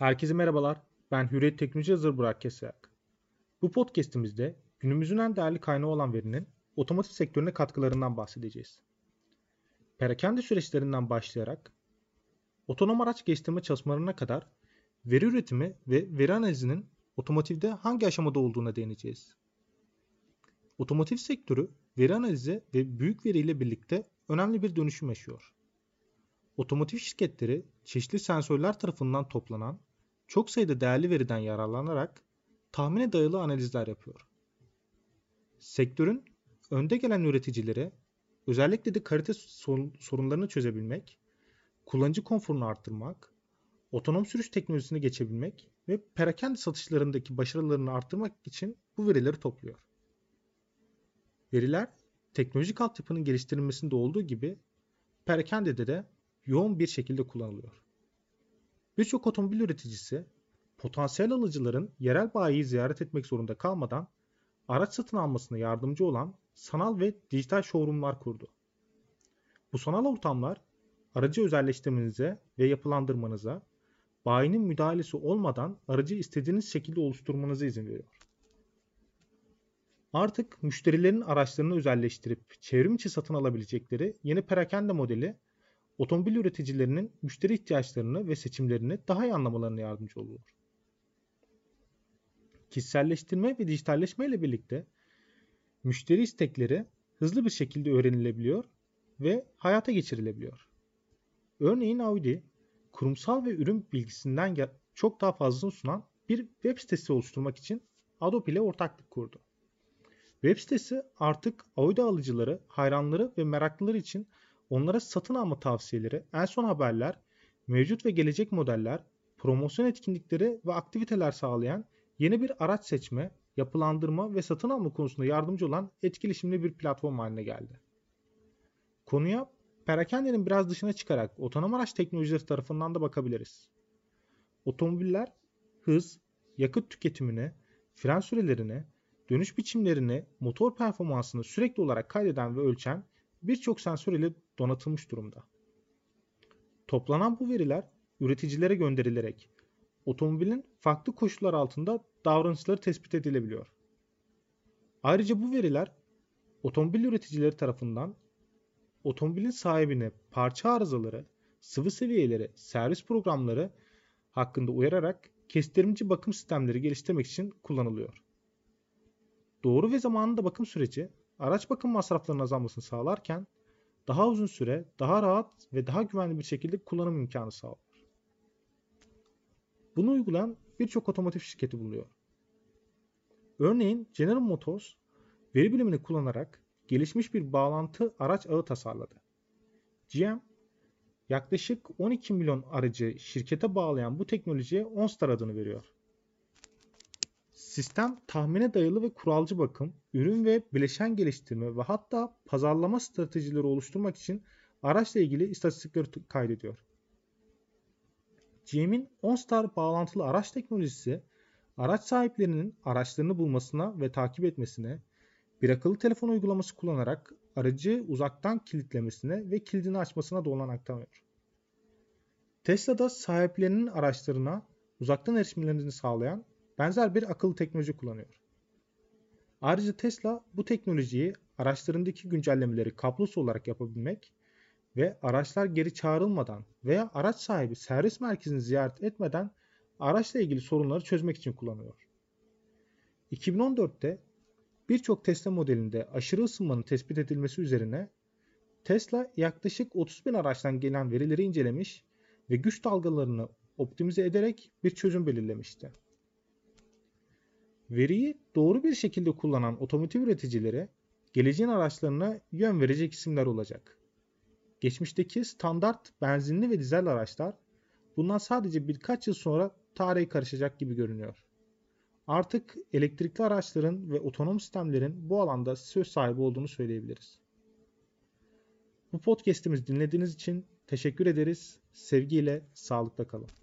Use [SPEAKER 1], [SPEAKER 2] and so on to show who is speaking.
[SPEAKER 1] Herkese merhabalar. Ben Hürriyet Teknoloji Yazarı Burak Kesayak. Bu podcast'imizde günümüzün en değerli kaynağı olan verinin otomotiv sektörüne katkılarından bahsedeceğiz. Perakende süreçlerinden başlayarak otonom araç geliştirme çalışmalarına kadar veri üretimi ve veri analizinin otomotivde hangi aşamada olduğuna değineceğiz. Otomotiv sektörü veri analizi ve büyük veri ile birlikte önemli bir dönüşüm yaşıyor. Otomotiv şirketleri çeşitli sensörler tarafından toplanan çok sayıda değerli veriden yararlanarak tahmine dayalı analizler yapıyor. Sektörün önde gelen üreticileri özellikle de kalite sorunlarını çözebilmek, kullanıcı konforunu arttırmak, otonom sürüş teknolojisine geçebilmek ve perakende satışlarındaki başarılarını arttırmak için bu verileri topluyor. Veriler teknolojik altyapının geliştirilmesinde olduğu gibi perakendede de yoğun bir şekilde kullanılıyor. Birçok otomobil üreticisi potansiyel alıcıların yerel bayiyi ziyaret etmek zorunda kalmadan araç satın almasına yardımcı olan sanal ve dijital showroomlar kurdu. Bu sanal ortamlar aracı özelleştirmenize ve yapılandırmanıza, bayinin müdahalesi olmadan aracı istediğiniz şekilde oluşturmanıza izin veriyor. Artık müşterilerin araçlarını özelleştirip çevrim içi satın alabilecekleri yeni perakende modeli otomobil üreticilerinin müşteri ihtiyaçlarını ve seçimlerini daha iyi anlamalarına yardımcı oluyor. Kişiselleştirme ve dijitalleşme ile birlikte müşteri istekleri hızlı bir şekilde öğrenilebiliyor ve hayata geçirilebiliyor. Örneğin Audi, kurumsal ve ürün bilgisinden çok daha fazlasını sunan bir web sitesi oluşturmak için Adobe ile ortaklık kurdu. Web sitesi artık Audi alıcıları, hayranları ve meraklıları için onlara satın alma tavsiyeleri, en son haberler, mevcut ve gelecek modeller, promosyon etkinlikleri ve aktiviteler sağlayan yeni bir araç seçme, yapılandırma ve satın alma konusunda yardımcı olan etkileşimli bir platform haline geldi. Konuya perakendenin biraz dışına çıkarak otonom araç teknolojileri tarafından da bakabiliriz. Otomobiller hız, yakıt tüketimini, fren sürelerini, dönüş biçimlerini, motor performansını sürekli olarak kaydeden ve ölçen birçok sensör ile donatılmış durumda. Toplanan bu veriler üreticilere gönderilerek otomobilin farklı koşullar altında davranışları tespit edilebiliyor. Ayrıca bu veriler otomobil üreticileri tarafından otomobilin sahibine parça arızaları, sıvı seviyeleri, servis programları hakkında uyararak kestirmeci bakım sistemleri geliştirmek için kullanılıyor. Doğru ve zamanında bakım süreci araç bakım masraflarının azalmasını sağlarken daha uzun süre, daha rahat ve daha güvenli bir şekilde kullanım imkanı sağlıyor. Bunu uygulayan birçok otomotiv şirketi bulunuyor. Örneğin General Motors veri bilimini kullanarak gelişmiş bir bağlantı araç ağı tasarladı. GM yaklaşık 12 milyon aracı şirkete bağlayan bu teknolojiye OnStar adını veriyor. Sistem tahmine dayalı ve kuralcı bakım, ürün ve bileşen geliştirme ve hatta pazarlama stratejileri oluşturmak için araçla ilgili istatistikleri kaydediyor. GM'in OnStar bağlantılı araç teknolojisi araç sahiplerinin araçlarını bulmasına ve takip etmesine, bir akıllı telefon uygulaması kullanarak aracı uzaktan kilitlemesine ve kilidini açmasına da olanak tanıyor. Tesla'da sahiplerinin araçlarına uzaktan erişimlerini sağlayan benzer bir akıllı teknoloji kullanıyor. Ayrıca Tesla bu teknolojiyi araçlarındaki güncellemeleri kablosuz olarak yapabilmek ve araçlar geri çağrılmadan veya araç sahibi servis merkezini ziyaret etmeden araçla ilgili sorunları çözmek için kullanıyor. 2014'te birçok Tesla modelinde aşırı ısınmanın tespit edilmesi üzerine Tesla yaklaşık 30 bin araçtan gelen verileri incelemiş ve güç dalgalarını optimize ederek bir çözüm belirlemişti. Veriyi doğru bir şekilde kullanan otomotiv üreticileri geleceğin araçlarına yön verecek isimler olacak. Geçmişteki standart benzinli ve dizel araçlar bundan sadece birkaç yıl sonra tarihe karışacak gibi görünüyor. Artık elektrikli araçların ve otonom sistemlerin bu alanda söz sahibi olduğunu söyleyebiliriz. Bu podcast'imizi dinlediğiniz için teşekkür ederiz. Sevgiyle, sağlıkla kalın.